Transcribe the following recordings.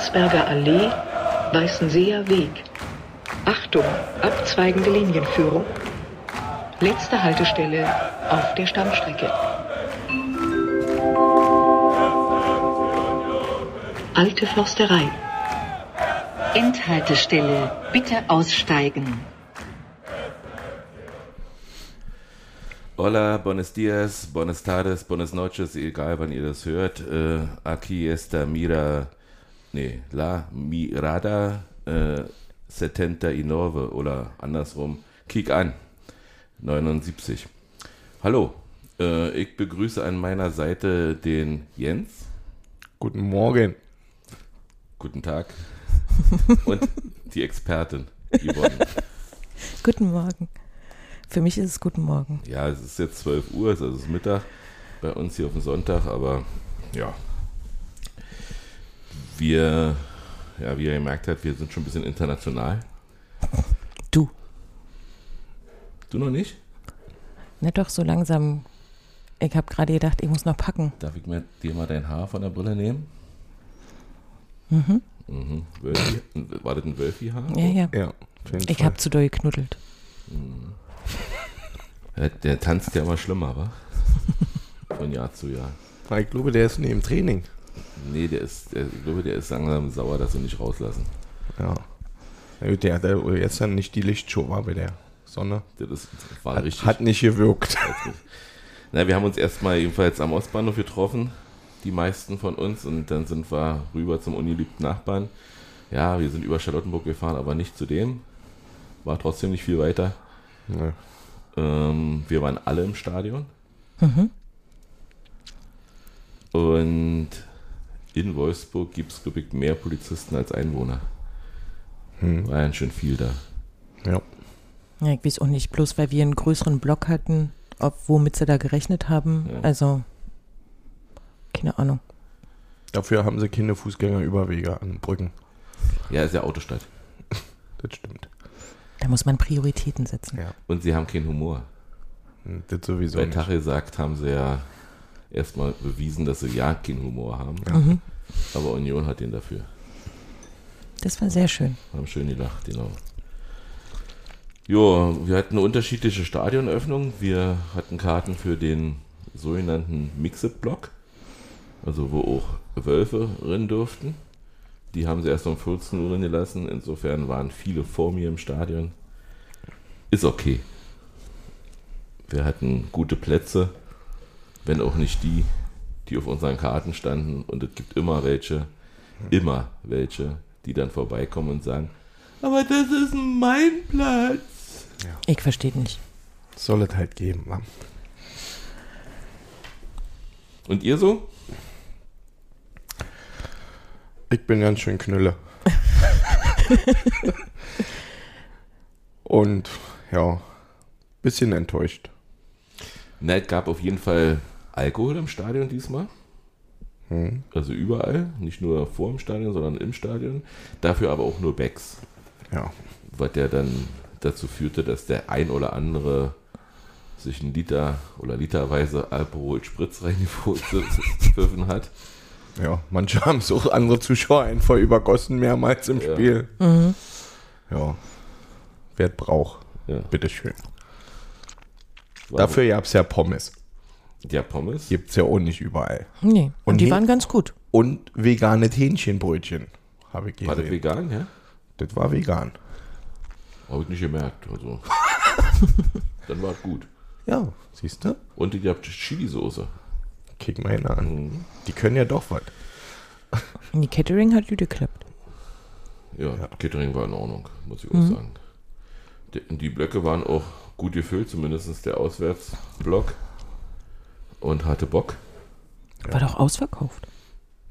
Landsberger Allee, Weißenseer Weg. Achtung, abzweigende Linienführung. Letzte Haltestelle auf der Stammstrecke. Alte Forsterei. Endhaltestelle. Bitte aussteigen. Hola, buenos dias, buenas tardes, buenas noches, egal wann ihr das hört. Äh, aquí está Mira, nee, La Mirada äh, 79 oder andersrum. Kick an, 79. Hallo, äh, ich begrüße an meiner Seite den Jens. Guten Morgen. Guten Tag. Und die Expertin, Yvonne. Guten Morgen. Für mich ist es guten Morgen. Ja, es ist jetzt 12 Uhr, also es ist Mittag bei uns hier auf dem Sonntag, aber ja. Wir, ja, wie ihr gemerkt habt, wir sind schon ein bisschen international. Du. Du noch nicht? Na doch, so langsam. Ich habe gerade gedacht, ich muss noch packen. Darf ich mir dir mal dein Haar von der Brille nehmen? Mhm. Mhm. Wölfi, war das ein Wölfi-Haar? Ja, ja. Ja, Ich habe zu doll geknuddelt. Der, der tanzt ja immer schlimmer, wa? Von Jahr zu Jahr. Ich glaube, der ist neben Training. Nee, der ist, der, ich glaube, der ist langsam sauer, dass wir nicht rauslassen. Ja. Ja, gut, Der, der jetzt dann nicht die Lichtshow war bei der Sonne. Das ist, war Hat, richtig. hat nicht gewirkt. Na, wir haben uns erstmal jedenfalls am Ostbahnhof getroffen, die meisten von uns, und dann sind wir rüber zum ungeliebten Nachbarn. Ja, wir sind über Charlottenburg gefahren, aber nicht zu dem. War trotzdem nicht viel weiter. Ja. Ähm, wir waren alle im Stadion. Mhm. Und in Wolfsburg gibt es, glaube ich, mehr Polizisten als Einwohner. Hm. War ja schon viel da. ja. Ja, ich weiß auch nicht, bloß weil wir einen größeren Block hatten, ob womit sie da gerechnet haben. Ja. Also, keine Ahnung. Dafür haben sie keine Fußgängerüberwege an Brücken. Ja, ist ja Autostadt. Das stimmt. Da muss man Prioritäten setzen. Ja. Und sie haben keinen Humor. Hm, Das sowieso Bei. Tag gesagt haben sie ja erstmal bewiesen, dass sie ja keinen Humor haben. Mhm. Aber Union hat den dafür. Das war sehr schön. Haben schön gelacht, genau. Jo, wir hatten unterschiedliche Stadionöffnung. Wir hatten Karten für den sogenannten Mixed-Block, also wo auch Wölfe rein durften. Die haben sie erst um 14 Uhr rein gelassen. Insofern waren viele vor mir im Stadion. Ist okay. Wir hatten gute Plätze, wenn auch nicht die, die auf unseren Karten standen. Und es gibt immer welche, immer welche, die dann vorbeikommen und sagen, aber das ist mein Platz. Ich verstehe nicht. Soll es halt geben. Mann. Und ihr so? Ich bin ganz schön Knülle. Und ja, bisschen enttäuscht. Na, es gab auf jeden Fall Alkohol im Stadion diesmal. Hm. Also überall, nicht nur vor dem Stadion, sondern im Stadion. Dafür aber auch nur Becks. Ja. Was ja dann dazu führte, dass der ein oder sich einen Liter oder literweise Alkohol Spritz reingepfiffen hat. Ja, manche haben es auch andere Zuschauer einfach übergossen mehrmals im Ja. Spiel. Mhm. Ja. Wer braucht, Ja, bitteschön. Dafür gab es ja Pommes. Ja, Pommes. Gibt es ja auch nicht überall. Nee. Und, Und die waren ganz gut. Und vegane Hähnchenbrötchen habe ich War das gesehen. vegan, ja? Das war vegan. Habe ich nicht gemerkt. Also. dann war es gut. Ja, siehst du? Und ihr habt Chili-Soße. Kick mal einer an. Mhm. Die können ja doch was. Die Catering hat gut geklappt. Ja, Ja. Catering war in Ordnung, muss ich auch Mhm. sagen. Die, die Blöcke waren auch gut gefüllt, zumindest der Auswärtsblock. Und hatte Bock. Ja. War doch ausverkauft.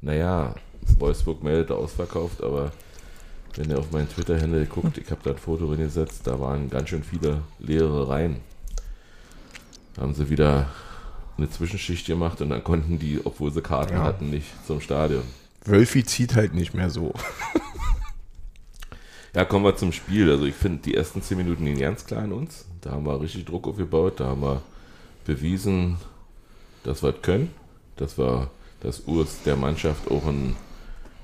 Naja, Wolfsburg meldete ausverkauft, aber wenn ihr auf meinen Twitter-Handle guckt, ich habe da ein Foto drin gesetzt, da waren ganz schön viele leere Reihen. Da haben sie wieder eine Zwischenschicht gemacht und dann konnten die, obwohl sie Karten Ja. hatten, nicht zum Stadion. Wölfi zieht halt nicht mehr so. Ja, kommen wir zum Spiel. Also ich finde die ersten zehn Minuten gingen ganz klar an uns. Da haben wir richtig Druck aufgebaut. Da haben wir bewiesen, dass wir es können. Dass wir, dass Urs der Mannschaft auch ein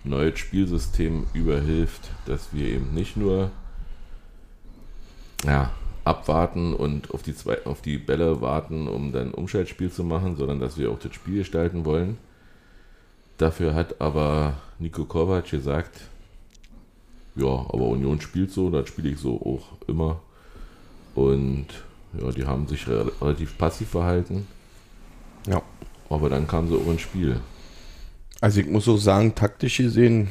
neues Spielsystem überhilft, dass wir eben nicht nur ja, abwarten und auf die, zwei, auf die Bälle warten, um dann Umschaltspiel zu machen, sondern dass wir auch das Spiel gestalten wollen. Dafür hat aber Nico Kovac gesagt, ja, aber Union spielt so, das spiele ich so auch immer. Und ja, die haben sich re relativ passiv verhalten. Ja. Aber dann kam sie auch ins Spiel. Also ich muss auch sagen, taktisch gesehen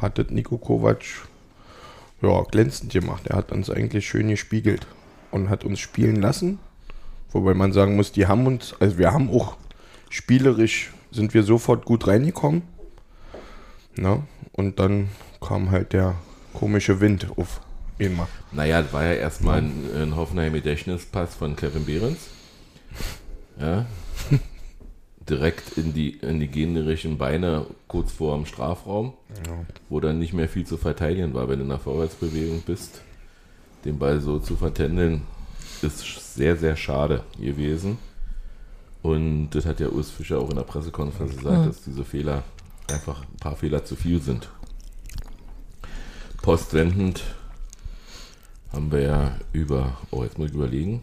hat das Nico Kovac ja, glänzend gemacht. Er hat uns eigentlich schön gespiegelt und hat uns spielen lassen. Wobei man sagen muss, die haben uns, also wir haben auch spielerisch sind wir sofort gut reingekommen. Na, und dann kam halt der komische Wind auf immer. Naja, das war ja erstmal ein, ein Hoffenheim-Gedächtnispass von Kevin Behrens. Ja. Direkt in die, in die generischen Beine kurz vor dem Strafraum, Ja. wo dann nicht mehr viel zu verteidigen war, wenn du in der Vorwärtsbewegung bist. Den Ball so zu vertändeln, ist sehr, sehr schade gewesen. Und das hat ja Urs Fischer auch in der Pressekonferenz gesagt, dass diese Fehler einfach ein paar Fehler zu viel sind. Postwendend haben wir ja über, oh, jetzt muss ich überlegen,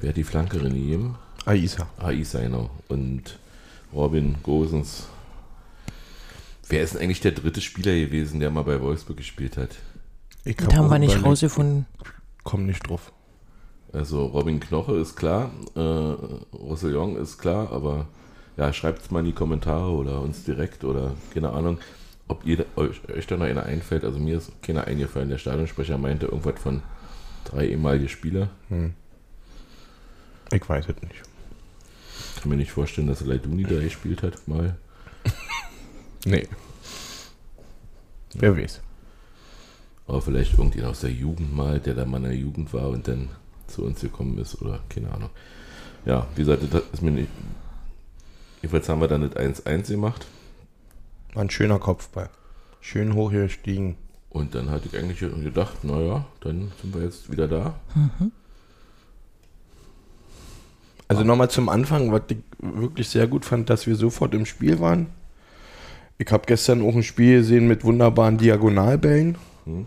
wer hat die Flanke gegeben? Aisa. Aisa, genau. Und Robin Gosens. Wer ist denn eigentlich der dritte Spieler gewesen, der mal bei Wolfsburg gespielt hat? Ich Das haben wir nicht rausgefunden. Komm nicht drauf. Also Robin Knoche ist klar, äh, Roussillon ist klar, aber ja, schreibt es mal in die Kommentare oder uns direkt oder keine Ahnung, ob ihr, euch, euch da noch einer einfällt. Also mir ist keiner eingefallen. Der Stadionsprecher meinte irgendwas von drei ehemalige Spieler. Ich weiß es nicht. Kann mir nicht vorstellen, dass Leiduni da gespielt hat, mal. Nee. Wer weiß. Aber vielleicht irgendjemand aus der Jugend mal, der da mal in der Jugend war und dann zu uns gekommen ist oder keine Ahnung. Ja, wie gesagt, das ist mir nicht. Jedenfalls haben wir dann das 1-1 gemacht War ein schöner Kopfball. Schön hoch gestiegen. und dann hatte ich eigentlich gedacht, naja, dann sind wir jetzt wieder da. Also nochmal zum Anfang, was ich wirklich sehr gut fand, dass wir sofort im Spiel waren. Ich habe gestern auch ein Spiel gesehen mit wunderbaren Diagonalbällen. Hm.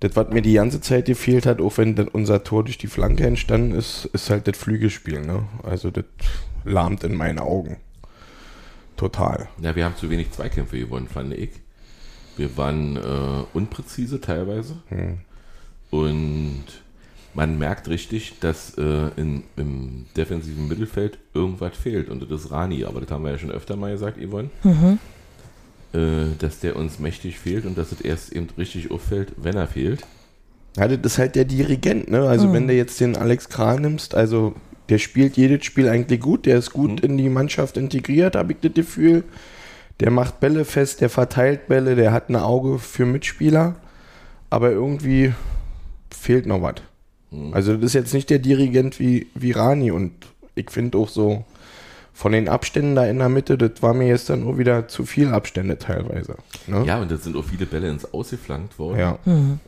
Das, was mir die ganze Zeit gefehlt hat, auch wenn unser Tor durch die Flanke entstanden ist, ist halt das Flügelspiel. Ne? Also das lahmt in meinen Augen. Total. Ja, wir haben zu wenig Zweikämpfe gewonnen, fand ich. Wir waren äh, unpräzise teilweise. Und man merkt richtig, dass äh, in, im defensiven Mittelfeld irgendwas fehlt. Und das ist Rani. Aber das haben wir ja schon öfter mal gesagt, Yvonne. Äh, dass der uns mächtig fehlt und dass es erst eben richtig auffällt, wenn er fehlt. Ja, das ist halt der Dirigent, ne? Also wenn du jetzt den Alex Kral nimmst, also der spielt jedes Spiel eigentlich gut, der ist gut in die Mannschaft integriert, habe ich das Gefühl. Der macht Bälle fest, der verteilt Bälle, der hat ein Auge für Mitspieler, aber irgendwie fehlt noch was. Also das ist jetzt nicht der Dirigent wie, wie Rani und ich finde auch so von den Abständen da in der Mitte, das war mir jetzt dann auch wieder zu viel Abstände teilweise. Ne? Ja, und da sind auch viele Bälle ins Ausgeflankt worden Ja,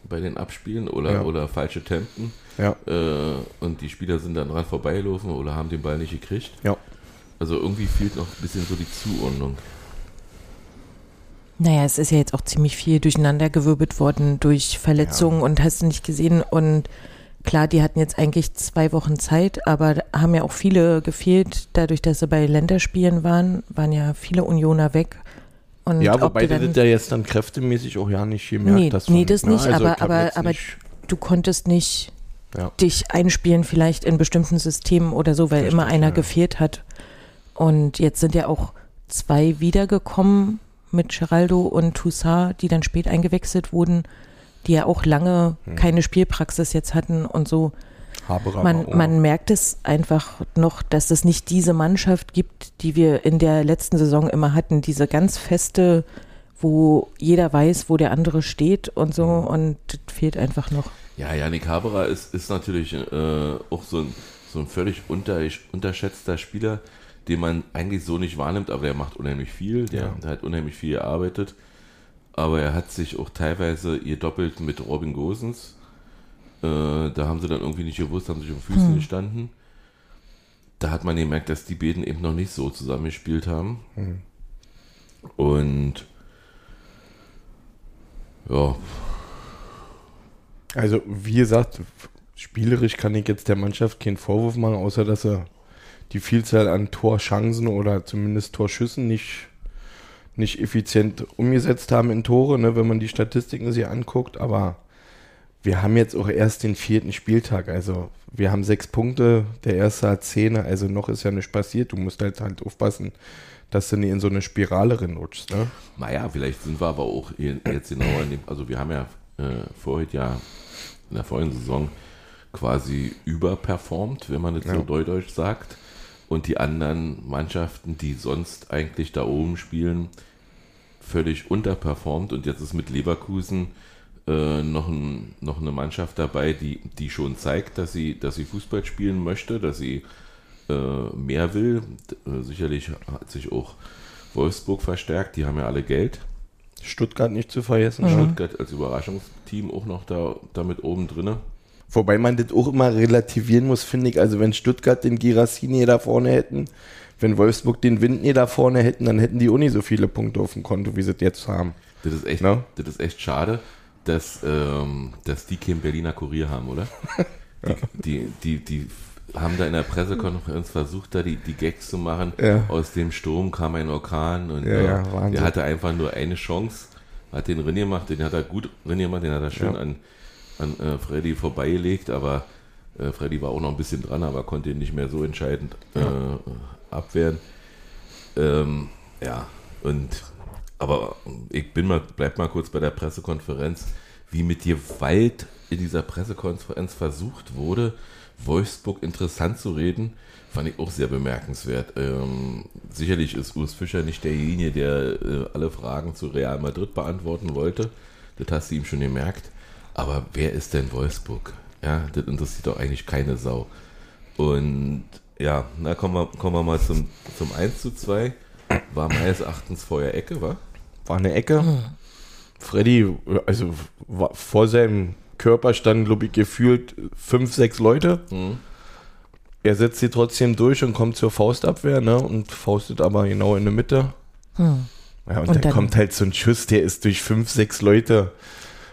bei den Abspielen oder, Ja. oder falsche Tempen. ja, Äh, und die Spieler sind dann dran vorbeigelaufen oder haben den Ball nicht gekriegt. ja. Also irgendwie fehlt noch ein bisschen so die Zuordnung. Naja, es ist ja jetzt auch ziemlich viel durcheinandergewirbelt worden durch Verletzungen und hast du nicht gesehen. Und klar, die hatten jetzt eigentlich zwei Wochen Zeit, aber haben ja auch viele gefehlt. Dadurch, dass sie bei Länderspielen waren, waren ja viele Unioner weg. Und Ja, ob wobei du das ja jetzt dann kräftemäßig auch ja nicht gemerkt Nee, hast. nee, das ne? nicht, aber- ich hab aber- jetzt aber- nicht- du konntest nicht Ja. dich einspielen, vielleicht in bestimmten Systemen oder so, weil Richtig, immer einer ja. gefehlt hat. Und jetzt sind ja auch zwei wiedergekommen mit Geraldo und Toussaint, die dann spät eingewechselt wurden, die ja auch lange Hm. keine Spielpraxis jetzt hatten und so. Haberer Man, man merkt es einfach noch, dass es nicht diese Mannschaft gibt, die wir in der letzten Saison immer hatten. Diese ganz feste, wo jeder weiß, wo der andere steht und so. Hm. Und das fehlt einfach noch. Ja, Yannick Haberer ist, ist natürlich äh, auch so ein, so ein völlig unter, unterschätzter Spieler, den man eigentlich so nicht wahrnimmt, aber der macht unheimlich viel, der, Ja. der hat unheimlich viel gearbeitet. Aber er hat sich auch teilweise gedoppelt mit Robin Gosens. Äh, da haben sie dann irgendwie nicht gewusst, haben sich auf Füßen gestanden. Da hat man gemerkt, dass die beiden eben noch nicht so zusammengespielt haben. Und Ja, Also, wie gesagt, spielerisch kann ich jetzt der Mannschaft keinen Vorwurf machen, außer dass sie die Vielzahl an Torchancen oder zumindest Torschüssen nicht, nicht effizient umgesetzt haben in Tore, ne, wenn man die Statistiken sich anguckt. Aber wir haben jetzt auch erst den vierten Spieltag. Also, wir haben sechs Punkte, der erste hat zehn, also noch ist ja nichts passiert. Du musst halt halt aufpassen, dass du nicht in so eine Spirale reinrutschst. Ne? naja, vielleicht sind wir aber auch jetzt genau in dem, also wir haben ja äh, vorher ja in der vorigen Saison quasi überperformt, wenn man so Ja. deutsch sagt. Und die anderen Mannschaften, die sonst eigentlich da oben spielen, völlig unterperformt. Und jetzt ist mit Leverkusen äh, noch, ein, noch eine Mannschaft dabei, die, die schon zeigt, dass sie, dass sie Fußball spielen möchte, dass sie äh, mehr will. Äh, sicherlich hat sich auch Wolfsburg verstärkt, die haben ja alle Geld. Stuttgart nicht zu vergessen. ne? Stuttgart als Überraschungsteam auch noch da damit oben drinne. Wobei man das auch immer relativieren muss, finde ich. Also wenn Stuttgart den Girasini da vorne hätten, wenn Wolfsburg den Windney da vorne hätten, dann hätten die auch nicht so viele Punkte auf dem Konto, wie sie es jetzt haben. Das ist echt, No? das ist echt schade, dass, ähm, dass die keinen Berliner Kurier haben, oder? Die, die, die, die haben da in der Pressekonferenz versucht, da die, die Gags zu machen. Ja. Aus dem Sturm kam ein Orkan und Ja, äh, ja, Wahnsinn. der hatte einfach nur eine Chance, hat den René gemacht, den hat er gut René gemacht, den hat er schön Ja. an, an äh, Freddy vorbeigelegt, aber äh, Freddy war auch noch ein bisschen dran, aber konnte ihn nicht mehr so entscheidend äh, abwehren. Ähm, ja, und aber ich bin mal, bleib mal kurz bei der Pressekonferenz, wie mit Gewalt in dieser Pressekonferenz versucht wurde, Wolfsburg interessant zu reden, fand ich auch sehr bemerkenswert. Ähm, sicherlich ist Urs Fischer nicht derjenige, der äh, alle Fragen zu Real Madrid beantworten wollte. Das hast du ihm schon gemerkt. Aber wer ist denn Wolfsburg? Ja, das interessiert doch eigentlich keine Sau. Und ja, na kommen wir, kommen wir mal zum, zum 1 zu 2. War meines Erachtens vorher Ecke, war? War eine Ecke. Freddy, also war, vor seinem Körper standen, glaube ich, gefühlt fünf, sechs Leute. Mhm. Er setzt sie trotzdem durch und kommt zur Faustabwehr, ne? Und faustet aber genau in der Mitte. Hm. Ja, und, Und dann, dann- kommt halt so ein Schuss, der ist durch fünf, sechs Leute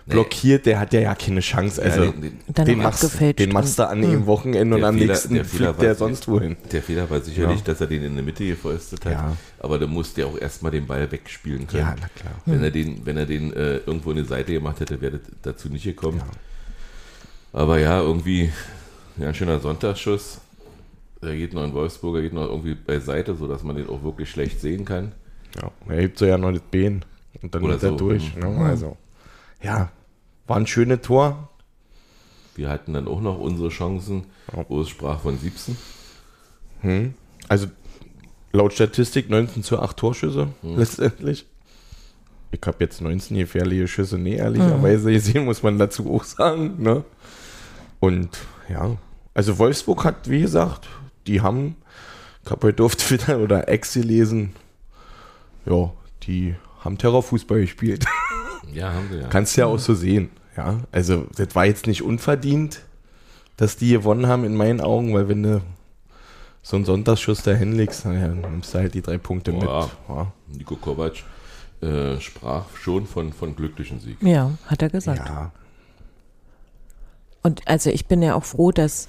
blockiert, der hat ja ja keine Chance. Also ja, den, den, den, machst, den machst du an dem Wochenende und Der am Fehler- nächsten der Fehler fliegt der war- sonst wohin. der Fehler war sicherlich, Ja. dass er den in der Mitte gefäustet hat. Ja. Aber da musste er auch erstmal den Ball wegspielen können. Ja, na klar. Wenn er den, wenn er den äh, irgendwo in die Seite gemacht hätte, wäre das dazu nicht gekommen. Aber ja, irgendwie ja, ein schöner Sonntagsschuss. Der geht noch in Wolfsburg, er geht noch irgendwie beiseite, sodass man den auch wirklich schlecht sehen kann. Ja, er hebt so ja noch das Bein und dann Oder geht er so, durch. mhm. Ne? Also, ja, war ein schönes Tor. Wir hatten dann auch noch unsere Chancen. Urs sprach von 17. Hm. Also laut Statistik 19 zu 8 Torschüsse Hm. letztendlich. Ich habe jetzt 19 gefährliche Schüsse, nee, ehrlicherweise gesehen, muss man dazu auch sagen. Ne? Und ja, also Wolfsburg hat, wie gesagt, die haben, ich habe heute auf Twitter oder Ex gelesen, ja, die haben Terrorfußball gespielt. Ja, haben wir ja. Kannst ja auch so sehen. Ja, also das war jetzt nicht unverdient, dass die gewonnen haben in meinen Augen, weil wenn du so einen Sonntagsschuss da hinlegst, naja, dann nimmst du halt die drei Punkte mit. Ja. Ja. Nico Kovac äh, sprach schon von, von glücklichen Sieg. Ja, hat er gesagt. ja. Und also ich bin ja auch froh, dass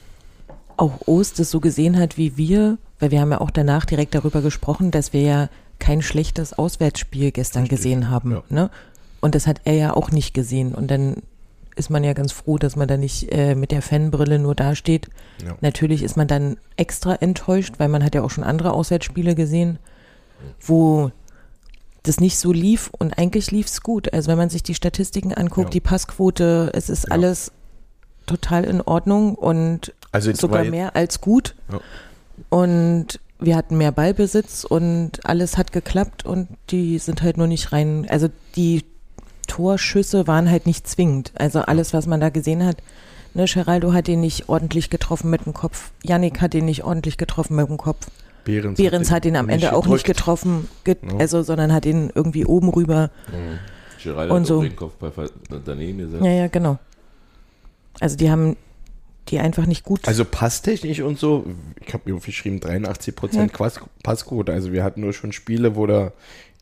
auch Ost es so gesehen hat wie wir, weil wir haben ja auch danach direkt darüber gesprochen, dass wir ja kein schlechtes Auswärtsspiel gestern gesehen haben. ja. Ne? Und das hat er ja auch nicht gesehen. Und dann ist man ja ganz froh, dass man da nicht äh, mit der Fanbrille nur dasteht. Ja. Natürlich ist man dann extra enttäuscht, weil man hat ja auch schon andere Auswärtsspiele gesehen, wo das nicht so lief und eigentlich lief es gut. Also wenn man sich die Statistiken anguckt, Ja. die Passquote, es ist Ja. alles total in Ordnung und Also sogar mehr als gut. Ja. Und wir hatten mehr Ballbesitz und alles hat geklappt und die sind halt nur nicht rein. Also die Torschüsse waren halt nicht zwingend. Also alles, was man da gesehen hat. Ne, Geraldo hat ihn nicht ordentlich getroffen mit dem Kopf. Yannick hat ihn nicht ordentlich getroffen mit dem Kopf. Behrens, Behrens hat ihn am Ende auch nicht getroffen, get Ja. also, sondern hat ihn irgendwie oben rüber. Gerald Und hat so. auch den Kopfball ver- daneben gesetzt. Ja, ja, genau. Also die haben die einfach nicht gut. Also passtechnisch und so, ich habe mir aufgeschrieben, 83% Ja. ja. Passquote. Also wir hatten nur schon Spiele, wo du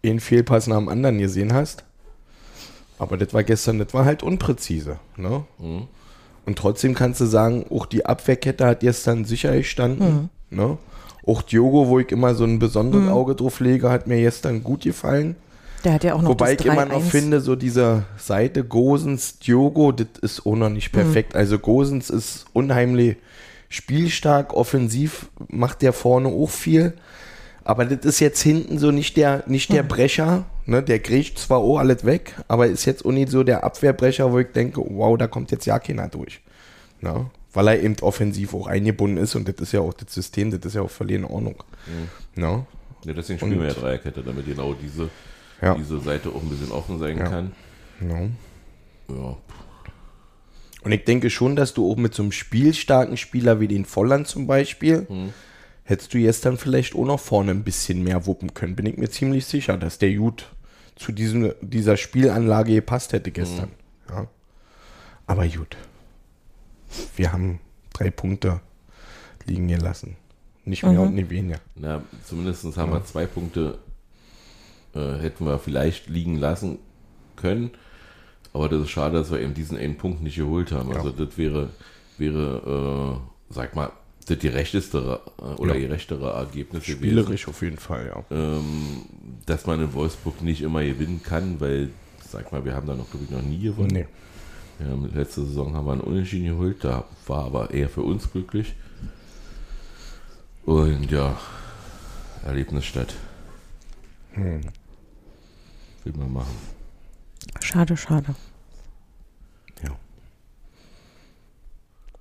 einen Fehlpass nach dem anderen gesehen hast. Aber das war gestern, das war halt unpräzise. Ne? Mhm. Und trotzdem kannst du sagen, auch die Abwehrkette hat gestern sicher gestanden. Ne? Auch Diogo, wo ich immer so ein besonderes Auge drauf lege, hat mir gestern gut gefallen. Der hat ja auch noch Wobei das ich immer noch 3-1. finde, so diese Seite Gosens, Diogo, das ist auch noch nicht perfekt. Also Gosens ist unheimlich spielstark, offensiv macht der vorne auch viel. Aber das ist jetzt hinten so nicht der, nicht der Brecher. Ne? Der kriegt zwar auch alles weg, aber ist jetzt auch nicht so der Abwehrbrecher, wo ich denke, wow, da kommt jetzt ja keiner durch. Ne? Weil er eben offensiv auch eingebunden ist und das ist ja auch das System, das ist ja auch völlig in Ordnung. Ne? Ja, deswegen spielen Und- wir ja Dreierkette, damit genau diese, Ja. diese Seite auch ein bisschen offen sein Ja. kann. Ne? Ja. Und ich denke schon, dass du auch mit so einem spielstarken Spieler wie den Volland zum Beispiel, hättest du jetzt dann vielleicht auch noch vorne ein bisschen mehr wuppen können. Bin ich mir ziemlich sicher, dass der Jut zu diesem, dieser Spielanlage gepasst hätte gestern. Ja. Aber gut. Wir haben drei Punkte liegen gelassen. Nicht mehr und nicht weniger. Na, zumindest haben wir zwei Punkte, äh, hätten wir vielleicht liegen lassen können. Aber das ist schade, dass wir eben diesen einen Punkt nicht geholt haben. Also das wäre, wäre äh, sag mal, das gerechteste äh, oder Ja. gerechtere Ergebnis gewesen. Spielerisch auf jeden Fall, ja. Ähm, dass man in Wolfsburg nicht immer gewinnen kann, weil, sag mal, wir haben da noch, glaube ich, noch nie gewonnen. Nee. Ja, letzte Saison haben wir einen Unentschieden geholt, da war aber eher für uns glücklich. Und ja, Erlebnisstadt. Hm. Will man machen. Schade, schade. Ja.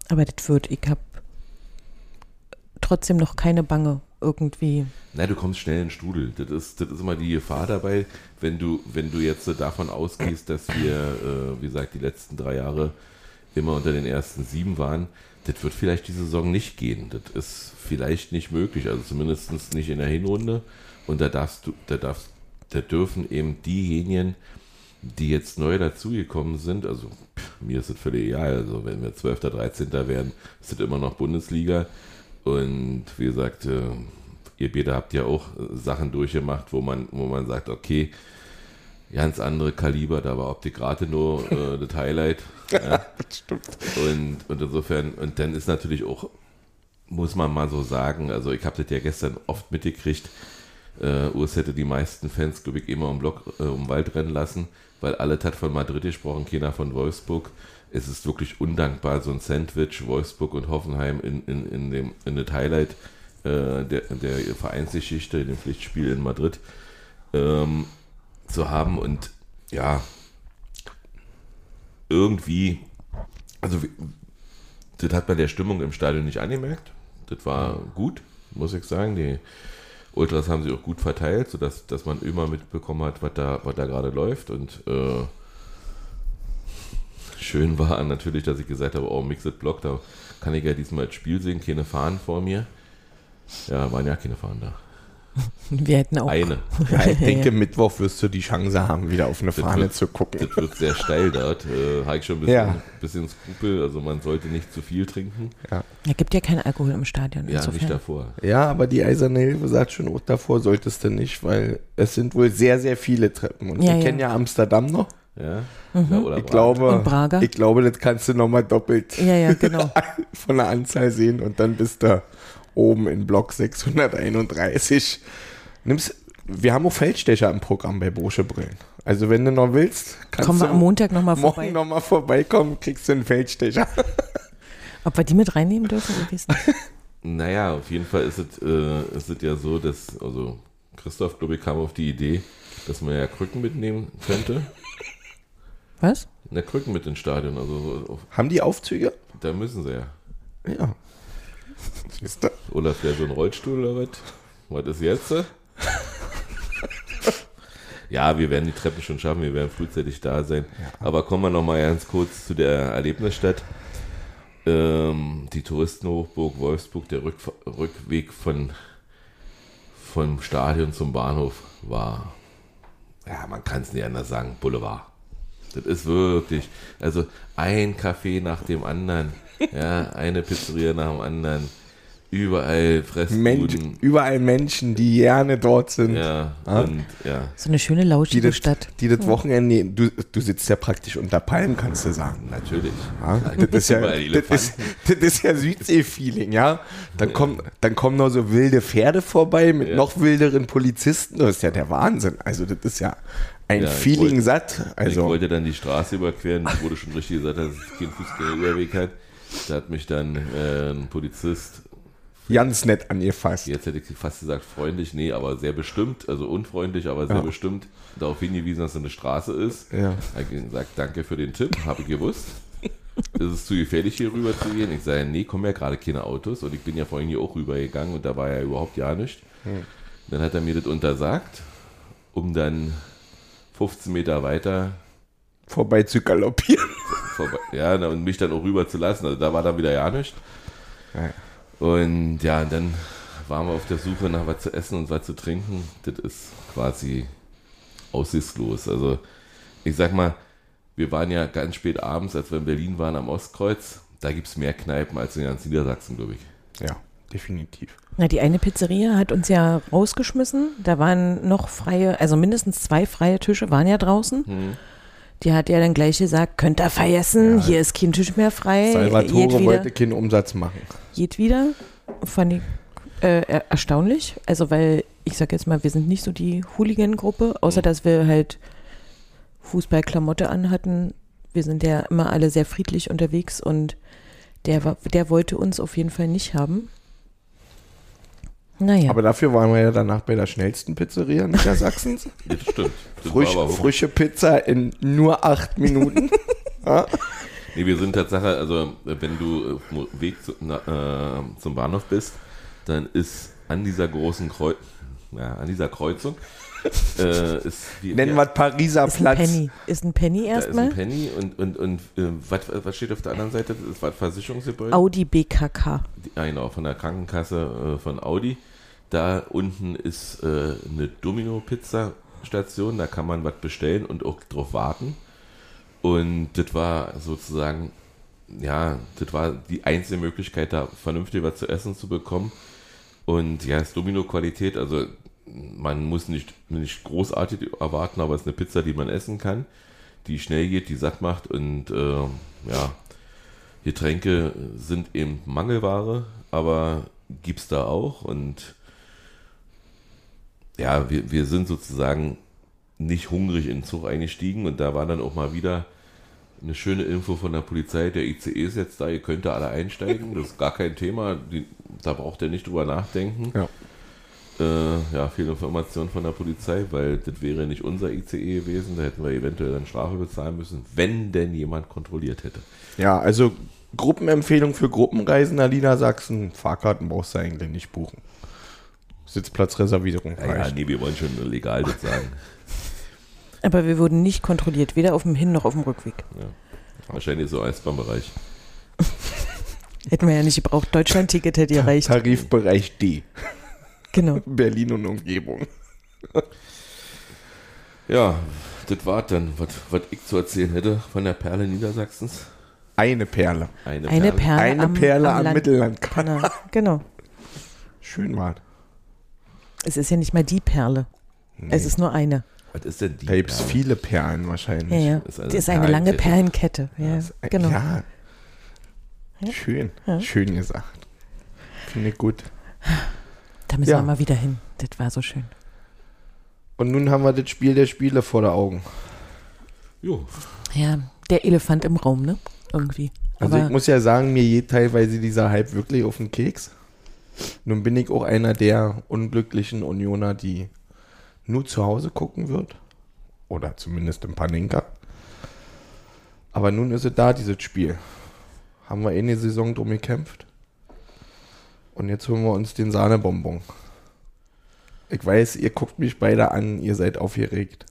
Aber das wird, ich habe trotzdem noch keine Bange irgendwie. Na, du kommst schnell in den Strudel. Das ist, das ist immer die Gefahr dabei, wenn du, wenn du jetzt davon ausgehst, dass wir, äh, wie gesagt, die letzten drei Jahre immer unter den ersten sieben waren. Das wird vielleicht diese Saison nicht gehen. Das ist vielleicht nicht möglich, also zumindest nicht in der Hinrunde. Und da darfst du, da darfst, da dürfen eben diejenigen, die jetzt neu dazugekommen sind, also pff, mir ist das völlig egal, also wenn wir 12., 13. werden, ist das immer noch Bundesliga. Und wie gesagt, äh, ihr beide habt ja auch Sachen durchgemacht, wo man, wo man sagt, okay, ganz andere Kaliber, da war Optik Rathenow äh, das Highlight. Ja. Und, und insofern, und dann ist natürlich auch, muss man mal so sagen, also ich habe das ja gestern oft mitgekriegt, äh, Urs hätte die meisten Fans, glaube ich, immer um Block, äh, um Wald rennen lassen, weil alle hat von Madrid gesprochen, keiner von Wolfsburg. Es ist wirklich undankbar, so ein Sandwich, Wolfsburg und Hoffenheim in, in, in dem in das Highlight äh, der, der Vereinsgeschichte, in dem Pflichtspiel in Madrid ähm, zu haben. Und ja, irgendwie, also das hat man der Stimmung im Stadion nicht angemerkt. Das war gut, muss ich sagen. Die Ultras haben sich auch gut verteilt, sodass dass man immer mitbekommen hat, was da, was da gerade läuft. Und äh, schön war natürlich, dass ich gesagt habe, oh, Mixed Block, da kann ich ja diesmal das Spiel sehen, keine Fahnen vor mir. Ja, waren ja keine Fahnen da. Wir hätten auch. Eine. Ja, ich denke, Mittwoch wirst du die Chance haben, wieder auf eine Fahne wird- zu gucken. Das wird sehr steil dort. Äh, Habe ich schon ein bisschen, Ja. bisschen Skrupel. Also man sollte nicht zu viel trinken. Es gibt ja keinen Alkohol im Stadion. Ja, insofern. nicht davor. Ja, aber die Eiserne Hilfe sagt schon, oh, davor solltest du nicht, weil es sind wohl sehr, sehr viele Treppen. Und Ja, wir ja. kennen ja Amsterdam noch. Ja? Ja, oder Ich glaube, Und Braga? ich glaube, das kannst du nochmal doppelt Ja, ja, genau. von der Anzahl sehen und dann bist du oben in Block 631. Nimmst, wir haben auch Feldstecher im Programm bei Brosche Brillen. Also wenn du noch willst, kannst Kommen du wir am Montag nochmal vorbei. morgen nochmal vorbeikommen, kriegst du einen Feldstecher. Ob wir die mit reinnehmen dürfen. Naja, auf jeden Fall ist es, äh, ist es ja so, dass, also Christoph, glaube ich, kam auf die Idee, dass man ja Krücken mitnehmen könnte. Was? Na, Krücken mit ins Stadion. Also so, auf, Haben die Aufzüge? da müssen sie ja. Ja. Oder vielleicht so ein Rollstuhl oder was? Was ist jetzt? Ja, wir werden die Treppen schon schaffen, wir werden frühzeitig da sein. Aber kommen wir nochmal ganz kurz zu der Erlebnisstadt. Ähm, die Touristenhochburg Wolfsburg, der Rück Rückweg von, vom Stadion zum Bahnhof war, ja, man kann es nicht anders sagen, Boulevard. Das ist wirklich, also ein Café nach dem anderen, ja, eine Pizzeria nach dem anderen. Überall Fressbuden. Mensch, überall Menschen, die gerne dort sind. Ja, Ah. und ja, So eine schöne, Die lauschige das, Stadt. die das Wochenende, du, du sitzt ja praktisch unter Palmen, kannst du sagen. natürlich. Ja, das, ist ja, Überall das, ist, das ist ja Südsee-Feeling, ja. Dann, kommen, dann kommen noch so wilde Pferde vorbei mit Ja. noch wilderen Polizisten. Das ist ja der Wahnsinn. Also, das ist ja ein Ja, ich Feeling wollte- satt. ich Also, wollte dann die Straße überqueren, du schon richtig gesagt dass es kein Fußgängerüberweg hat. Da hat mich dann äh, ein Polizist, ganz nett angefasst. jetzt hätte ich fast gesagt freundlich, nee, aber sehr bestimmt, also unfreundlich, aber sehr Ja. bestimmt, darauf hingewiesen, dass es eine Straße ist. Ja. Er hat gesagt, danke für den Tipp, habe ich gewusst. Ist es zu gefährlich, hier rüber zu gehen? Ich sage, nee, kommen ja gerade keine Autos und ich bin ja vorhin hier auch rübergegangen und da war ja überhaupt ja nichts. Dann hat er mir das untersagt, um dann 15 Meter weiter Vorbei zu galoppieren. vorbei, ja, und mich dann auch rüber zu lassen. Also da war dann wieder ja nichts. Ja. Und ja, und dann waren wir auf der Suche nach was zu essen und was zu trinken. Das ist quasi aussichtslos. Also ich sag mal, wir waren ja ganz spät abends, als wir in Berlin waren am Ostkreuz. Da gibt es mehr Kneipen als in ganz Niedersachsen, glaube ich. Ja, definitiv. Na, die eine Pizzeria hat uns ja rausgeschmissen. Da waren noch freie, also mindestens zwei freie Tische waren ja draußen. Die hat ja dann gleich gesagt, könnt ihr vergessen, hier ist kein Tisch mehr frei. Salvatore wollte keinen Umsatz machen. geht wieder. Fand ich äh, er- erstaunlich. Also, weil ich sag jetzt mal, wir sind nicht so die Hooligan-Gruppe, außer dass wir halt Fußballklamotte anhatten. Wir sind ja immer alle sehr friedlich unterwegs und der, der wollte uns auf jeden Fall nicht haben. Naja. Aber dafür waren wir ja danach bei der schnellsten Pizzeria Niedersachsens. Das stimmt. Das Frisch, frische Pizza in nur acht Minuten. ja. Nee, wir sind Tatsache, also äh, wenn du auf dem Weg zu, na, äh, zum Bahnhof bist, dann ist an dieser großen Kreuz, ja, an dieser Kreuzung äh, ist wie, Nennen ja, wir es Pariser ist ein Platz. Penny. Ist ein Penny da ist erstmal. ein Penny und, und, und äh, was, was steht auf der anderen Seite? Das war Versicherungsgebäude. Audi BKK. Die- genau, von der Krankenkasse äh, von Audi. Da unten ist äh, eine Domino-Pizza-Station, da kann man was bestellen und auch drauf warten. Und das war sozusagen, ja, das war die einzige Möglichkeit, da vernünftig was zu essen zu bekommen. Und ja, es ist Domino-Qualität, also man muss nicht, nicht großartig erwarten, aber es ist eine Pizza, die man essen kann, die schnell geht, die satt macht und äh, ja, Getränke sind eben Mangelware, aber gibt's da auch und ja, wir, wir sind sozusagen nicht hungrig in den Zug eingestiegen und da war dann auch mal wieder eine schöne Info von der Polizei, der ICE ist jetzt da, ihr könnt da alle einsteigen, das ist gar kein Thema, die, da braucht ihr nicht drüber nachdenken. Ja. Äh, ja, viel Information von der Polizei, weil das wäre nicht unser ICE gewesen, da hätten wir eventuell dann Strafe bezahlen müssen, wenn denn jemand kontrolliert hätte. Ja, also Gruppenempfehlung für Gruppenreisen nach Niedersachsen. Fahrkarten brauchst du eigentlich nicht buchen. Sitzplatzreservierung Ja, ja, nee, wir wollen schon legal das sagen. Aber wir wurden nicht kontrolliert, weder auf dem Hin- noch auf dem Rückweg. Ja. Wahrscheinlich so Eisbahnbereich. Hätten wir ja nicht gebraucht. Deutschland-Ticket hätte gereicht. Tarifbereich D. Genau. Berlin und Umgebung. Ja, das war dann, was was ich zu erzählen hätte von der Perle Niedersachsens. Eine Perle. Eine, Eine Perle, Eine am, Perle am Land- Mittellandkanal. Genau. Schön war. Es ist ja nicht mal die Perle. Es ist nur eine. Was ist denn die Da gibt es viele Perlen wahrscheinlich. Ja, ja. ist eine Die ist eine lange Perlenkette. Ja, Das- genau. Ja. Schön. Ja. Schön gesagt. Finde ich gut. Da müssen Ja. wir mal wieder hin. Das war so schön. Und nun haben wir das Spiel der Spiele vor der Augen. Jo, Ja, der Elefant im Raum, ne? Irgendwie. Also Aber ich muss ja sagen, mir geht teilweise dieser Hype wirklich auf den Keks. Nun bin ich auch einer der unglücklichen Unioner, die nur zu Hause gucken wird. Oder zumindest im Panenka. Aber nun ist es da, dieses Spiel. Haben wir eh eine Saison drum gekämpft. Und jetzt holen wir uns den Sahnebonbon. Ich weiß, ihr guckt mich beide an, ihr seid aufgeregt.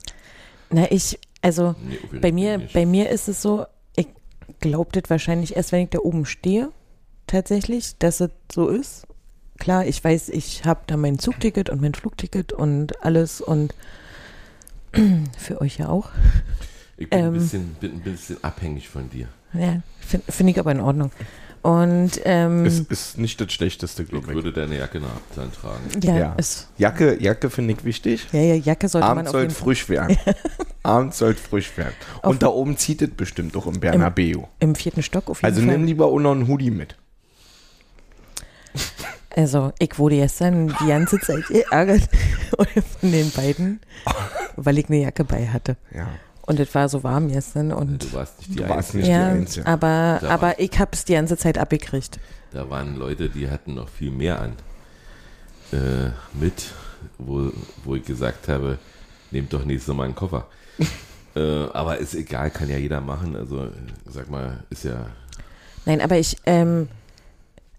na, ich, also nee, bei mir, bei mir ist es so, ich glaube das wahrscheinlich erst, wenn ich da oben stehe, tatsächlich, dass es so ist. Klar, ich weiß, ich habe da mein Zugticket und mein Flugticket und alles und für euch ja auch. Ich bin, ähm, ein bisschen, bin ein bisschen abhängig von dir. Ja, finde find ich aber in Ordnung. Und ähm, Es ist nicht das Schlechteste, Ich glaube ich. würde deine Jacke nach dann tragen. ja, Ja. Jacke, Jacke finde ich wichtig. ja, ja, Jacke sollte man Abends auf soll jeden es Fall frisch werden. Abends soll es frisch werden. Auf- Und da oben zieht es bestimmt auch im Bernabeu. im vierten Stock auf jeden Also Fall. nimm lieber auch noch einen Hoodie mit. Also, ich wurde gestern die ganze Zeit geärgert von den beiden, weil ich eine Jacke bei hatte. Ja. Und es war so warm gestern und Du warst nicht die Du warst die ja, aber, Da aber war- ich habe es die ganze Zeit abgekriegt. Da waren Leute, die hatten noch viel mehr an. Äh, mit, wo, wo ich gesagt habe, nehmt doch nächstes Mal einen Koffer. äh, aber ist egal, kann ja jeder machen. Also, sag mal, ist ja. Nein, aber ich, ähm,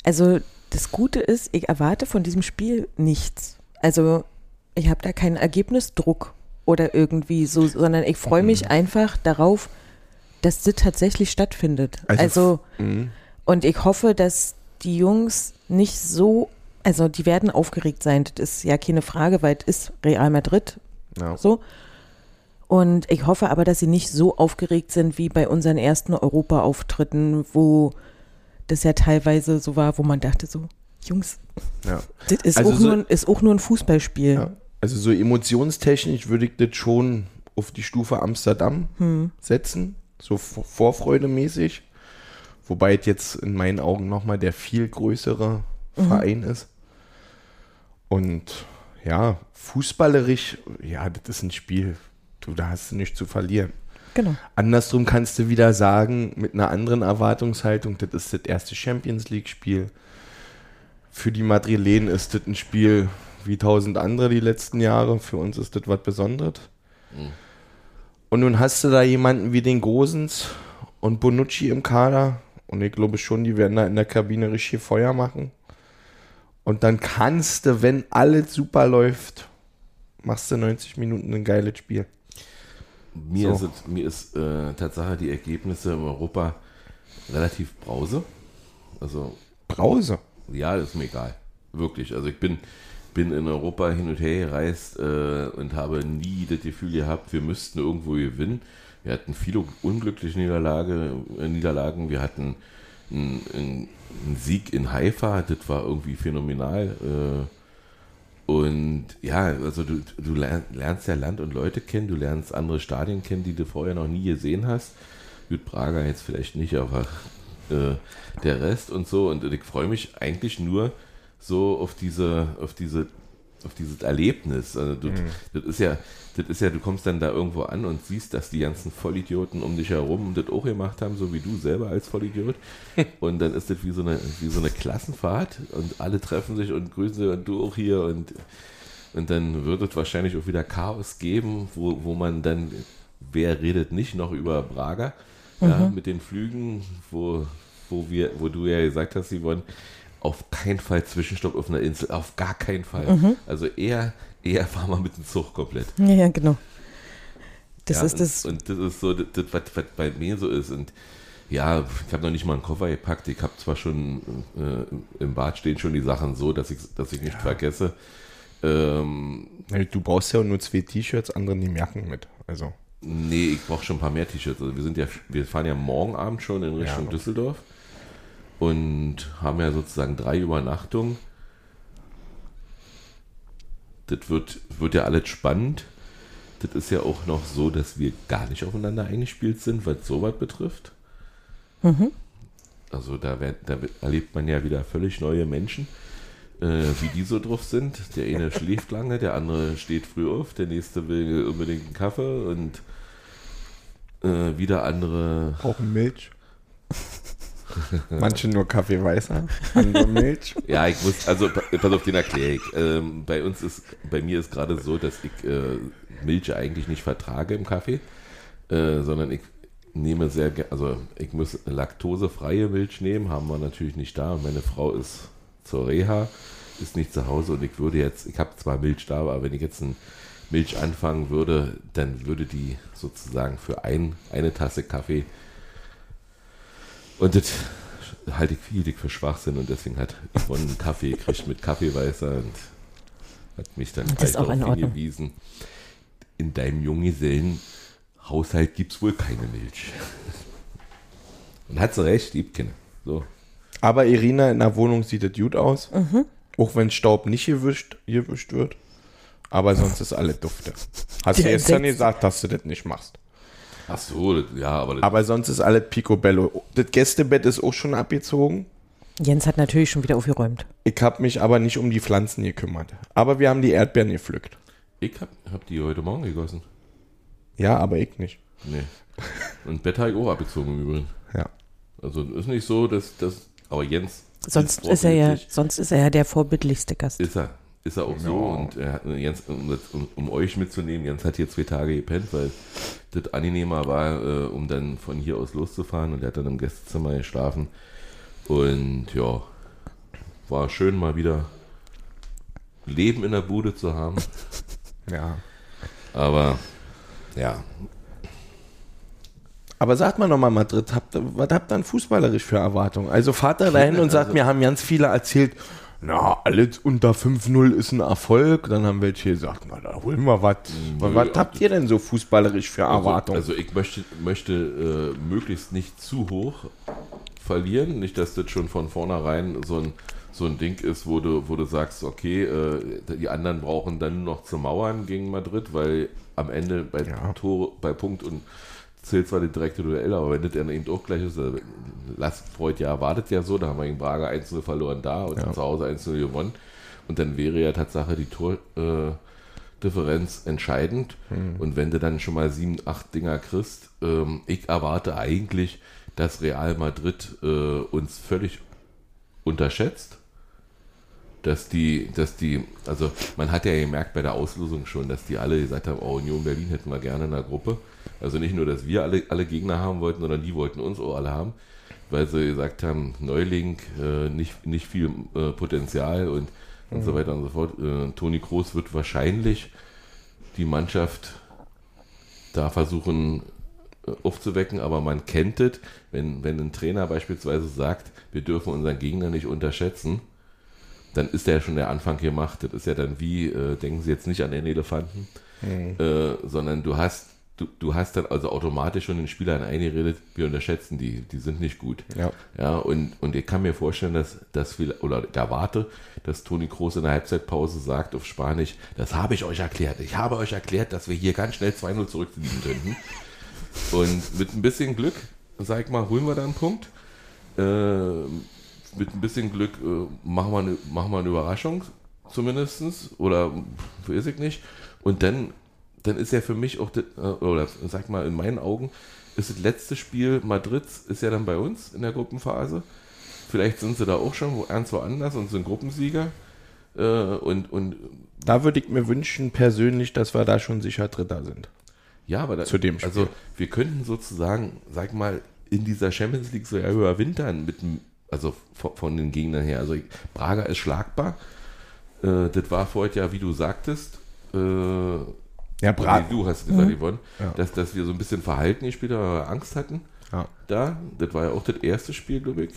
also das Gute ist, ich erwarte von diesem Spiel nichts. Also ich habe da keinen Ergebnisdruck oder irgendwie so, sondern ich freue mich einfach darauf, dass das tatsächlich stattfindet. Also, Also, Mhm. und ich hoffe, dass die Jungs nicht so, also die werden aufgeregt sein, das ist ja keine Frage, weil es ist Real Madrid, Ja. so. Und ich hoffe aber, dass sie nicht so aufgeregt sind wie bei unseren ersten Europa-Auftritten, wo das ja teilweise so war, wo man dachte so, Jungs, Ja. das ist, Also auch, so- nur, ein- ist auch nur ein Fußballspiel. Ja. Also so emotionstechnisch würde ich das schon auf die Stufe Amsterdam Hm. setzen, so vor- vorfreudemäßig. Wobei es jetzt in meinen Augen nochmal der viel größere Mhm. Verein ist. Und ja, fußballerisch, ja, das ist ein Spiel. Du, da hast du nichts zu verlieren. Genau. Andersrum kannst du wieder sagen, mit einer anderen Erwartungshaltung, das ist das erste Champions League-Spiel. Für die Madrilenen ist das ein Spiel wie tausend andere die letzten Jahre. Für uns ist das was Besonderes. Und nun hast du da jemanden wie den Gosens und Bonucci im Kader. Und ich glaube schon, die werden da in der Kabine richtig Feuer machen. Und dann kannst du, wenn alles super läuft, machst du 90 Minuten ein geiles Spiel. Mir So. ist, mir ist äh, Tatsache die Ergebnisse in Europa relativ brause. Also, Brause. ja, ist mir egal. Wirklich. Also, ich bin, bin in Europa hin und her gereist äh, und habe nie das Gefühl gehabt, wir müssten irgendwo gewinnen. Wir hatten viele unglückliche Niederlage, äh, Niederlagen. Wir hatten einen, einen, einen Sieg in Haifa, das war irgendwie phänomenal. Äh, und ja, also du, du lern- lernst ja Land und Leute kennen, du lernst andere Stadien kennen, die du vorher noch nie gesehen hast. Gut, Prager jetzt vielleicht nicht, aber äh, der Rest und so. Und ich freue mich eigentlich nur so auf diese, auf diese, auf dieses Erlebnis. Also du, das ist ja, das ist ja, du kommst dann da irgendwo an und siehst, dass die ganzen Vollidioten um dich herum das auch gemacht haben, so wie du selber als Vollidiot. Und dann ist das wie so eine, wie so eine Klassenfahrt und alle treffen sich und grüßen sie und du auch hier und und dann wird es wahrscheinlich auch wieder Chaos geben, wo, wo man dann, wer redet nicht noch über Braga, ja, mit den Flügen, wo, wo wir, wo du ja gesagt hast, Yvonne, auf keinen Fall Zwischenstopp auf einer Insel, auf gar keinen Fall. Also eher, eher fahren wir mit dem Zug komplett. Ja, ja, genau. Das ja, ist und, das. Und das ist so, das, das, was, was bei mir so ist. Und ja, ich habe noch nicht mal einen Koffer gepackt. Ich habe zwar schon äh, im Bad stehen schon die Sachen so, dass ich, dass ich nicht vergesse. Ähm, Du brauchst ja nur zwei T-Shirts, andere nehmen Jacken mit. Also, Nee, ich brauche schon ein paar mehr T-Shirts. Also wir sind ja, wir fahren ja morgen Abend schon in Richtung Ja. Düsseldorf und haben ja sozusagen drei Übernachtungen. Das wird, wird ja alles spannend. Das ist ja auch noch so, dass wir gar nicht aufeinander eingespielt sind, was sowas betrifft. Also da, werd, da erlebt man ja wieder völlig neue Menschen, äh, wie die so drauf sind. Der eine schläft lange, der andere steht früh auf, der nächste will unbedingt einen Kaffee und äh, wieder andere. brauchen Milch. Manche nur Kaffee weißer, andere Milch. Ja, ich muss, also pa- pass auf, den erkläre ich. Ähm, bei uns ist, bei mir ist gerade so, dass ich äh, Milch eigentlich nicht vertrage im Kaffee, äh, sondern ich nehme sehr gerne, also ich muss laktosefreie Milch nehmen, haben wir natürlich nicht da. Und meine Frau ist zur Reha, ist nicht zu Hause und ich würde jetzt, ich habe zwar Milch da, aber wenn ich jetzt ein Milch anfangen würde, dann würde die sozusagen für ein, eine Tasse Kaffee und das halte ich viel für Schwachsinn und deswegen hat Yvonne einen Kaffee gekriegt mit Kaffeeweißer und hat mich dann Das gleich darauf hingewiesen. In deinem Junggesellenhaushalt gibt es wohl keine Milch. Und hat sie recht, gibt keine. So. Aber Irina in der Wohnung sieht es gut aus. Auch wenn Staub nicht gewischt, gewischt wird. Aber sonst ist alles dufte. Hast du gestern gesagt, dass du das nicht machst. Ach so, das, ja, aber, das, Aber sonst ist alles picobello. Das Gästebett ist auch schon abgezogen. Jens hat natürlich schon wieder aufgeräumt. Ich habe mich aber nicht um die Pflanzen gekümmert. Aber wir haben die Erdbeeren gepflückt. ich hab, hab die heute Morgen gegossen. Ja, aber ich nicht. Nee. Und Bett habe ich auch abgezogen im Übrigen. Ja. Also ist nicht so, dass das. Aber Jens. Sonst ist er ja, sonst ist er ja der vorbildlichste Gast. Ist er. Ist er auch so. Und er hat, Jens, um, um, euch mitzunehmen, Jens hat hier zwei Tage gepennt, weil das angenehmer war, äh, um dann von hier aus loszufahren. Und er hat dann im Gästezimmer geschlafen. Und ja, war schön mal wieder Leben in der Bude zu haben. Ja. Aber ja, Aber sagt mal nochmal, Madrid, habt, was habt ihr denn fußballerisch für Erwartungen? Also fahrt da dahin und sagt, mir haben ganz viele erzählt, na, alles unter 5-0 ist ein Erfolg. Dann haben welche gesagt, na, da holen wir was. Was, was habt ihr denn so fußballerisch für Erwartungen? Also, also ich möchte, möchte äh, möglichst nicht zu hoch verlieren. Nicht, dass das schon von vornherein so ein, so ein Ding ist, wo du, wo du sagst, okay, äh, die anderen brauchen dann noch zu mauern gegen Madrid, weil am Ende bei Ja. Tore, bei Punkt und zählt zwar die direkte Duell, aber wenn das dann eben auch gleich ist, äh, Last Freud ja erwartet ja so, da haben wir gegen Braga 1-0 verloren da und Ja. zu Hause 1-0 gewonnen. Und dann wäre ja Tatsache die Tor, äh, entscheidend. Und wenn du dann schon mal sieben, acht Dinger kriegst, ähm, ich erwarte eigentlich, dass Real Madrid äh, uns völlig unterschätzt. Dass die, dass die, also man hat ja gemerkt bei der Auslosung schon, dass die alle gesagt haben, oh, Union Berlin hätten wir gerne in der Gruppe. Also nicht nur, dass wir alle, alle Gegner haben wollten, sondern die wollten uns auch alle haben, weil sie gesagt haben, Neuling, äh, nicht, nicht viel äh, Potenzial und, und so weiter und so fort. Äh, Toni Kroos wird wahrscheinlich die Mannschaft da versuchen äh, aufzuwecken, aber man kennt es, wenn, wenn ein Trainer beispielsweise sagt, wir dürfen unseren Gegner nicht unterschätzen, dann ist ja schon der Anfang gemacht. Das ist ja dann wie, äh, denken Sie jetzt nicht an den Elefanten, äh, sondern du hast, du, du hast dann also automatisch schon den Spielern eingeredet, wir unterschätzen die, die sind nicht gut. Ja. Ja, und, und ich kann mir vorstellen, dass, dass wir, oder ich erwarte, dass Toni Kroos in der Halbzeitpause sagt auf Spanisch, das habe ich euch erklärt. Ich habe euch erklärt, dass wir hier ganz schnell 2-0 zurückliegen könnten. Und mit ein bisschen Glück, sag ich mal, holen wir da einen Punkt. Äh, mit ein bisschen Glück äh, machen, wir eine, machen wir eine Überraschung, zumindest. Oder weiß ich nicht. Und dann, dann ist ja für mich auch, das, äh, oder sag mal, in meinen Augen, ist das letzte Spiel Madrids, ist ja dann bei uns in der Gruppenphase. Vielleicht sind sie da auch schon wo, ernst woanders und sind Gruppensieger. Äh, und, und da würde ich mir wünschen, persönlich, dass wir da schon sicher Dritter sind. Ja, aber da, Zu dem Spiel. also wir könnten sozusagen, sag mal, in dieser Champions League so ja überwintern mit dem, also von, von den Gegnern her. Also Braga ist schlagbar. Äh, das war vorher ja, wie du sagtest, äh, Ja, nee, du hast gesagt, Yvonne, Ja. dass, dass wir so ein bisschen verhalten gespielt haben, weil wir Angst hatten. Ja. Da, das war ja auch das erste Spiel, glaube ich.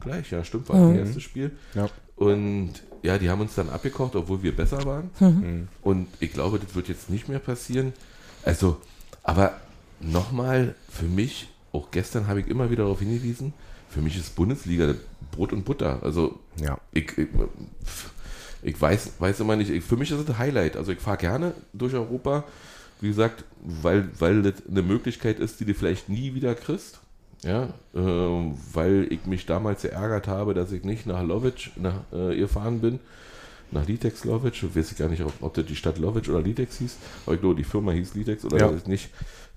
Gleich, ja, stimmt, war das erste Spiel. Ja. Und ja, die haben uns dann abgekocht, obwohl wir besser waren. Und ich glaube, das wird jetzt nicht mehr passieren. Also, aber nochmal, für mich, auch gestern habe ich immer wieder darauf hingewiesen, für mich ist Bundesliga Brot und Butter. Also, Ja. ich, ich, ich weiß, weiß immer nicht, ich, für mich ist es ein Highlight. Also, ich fahre gerne durch Europa, wie gesagt, weil, weil das eine Möglichkeit ist, die du vielleicht nie wieder kriegst. Ja, ähm, weil ich mich damals geärgert habe, dass ich nicht nach Lovic nach, äh, gefahren bin, nach Litex Lovic. Ich weiß gar nicht, ob, ob das die Stadt Lovic oder Litex hieß, aber ich glaube, die Firma hieß Litex oder Ja. dass ich nicht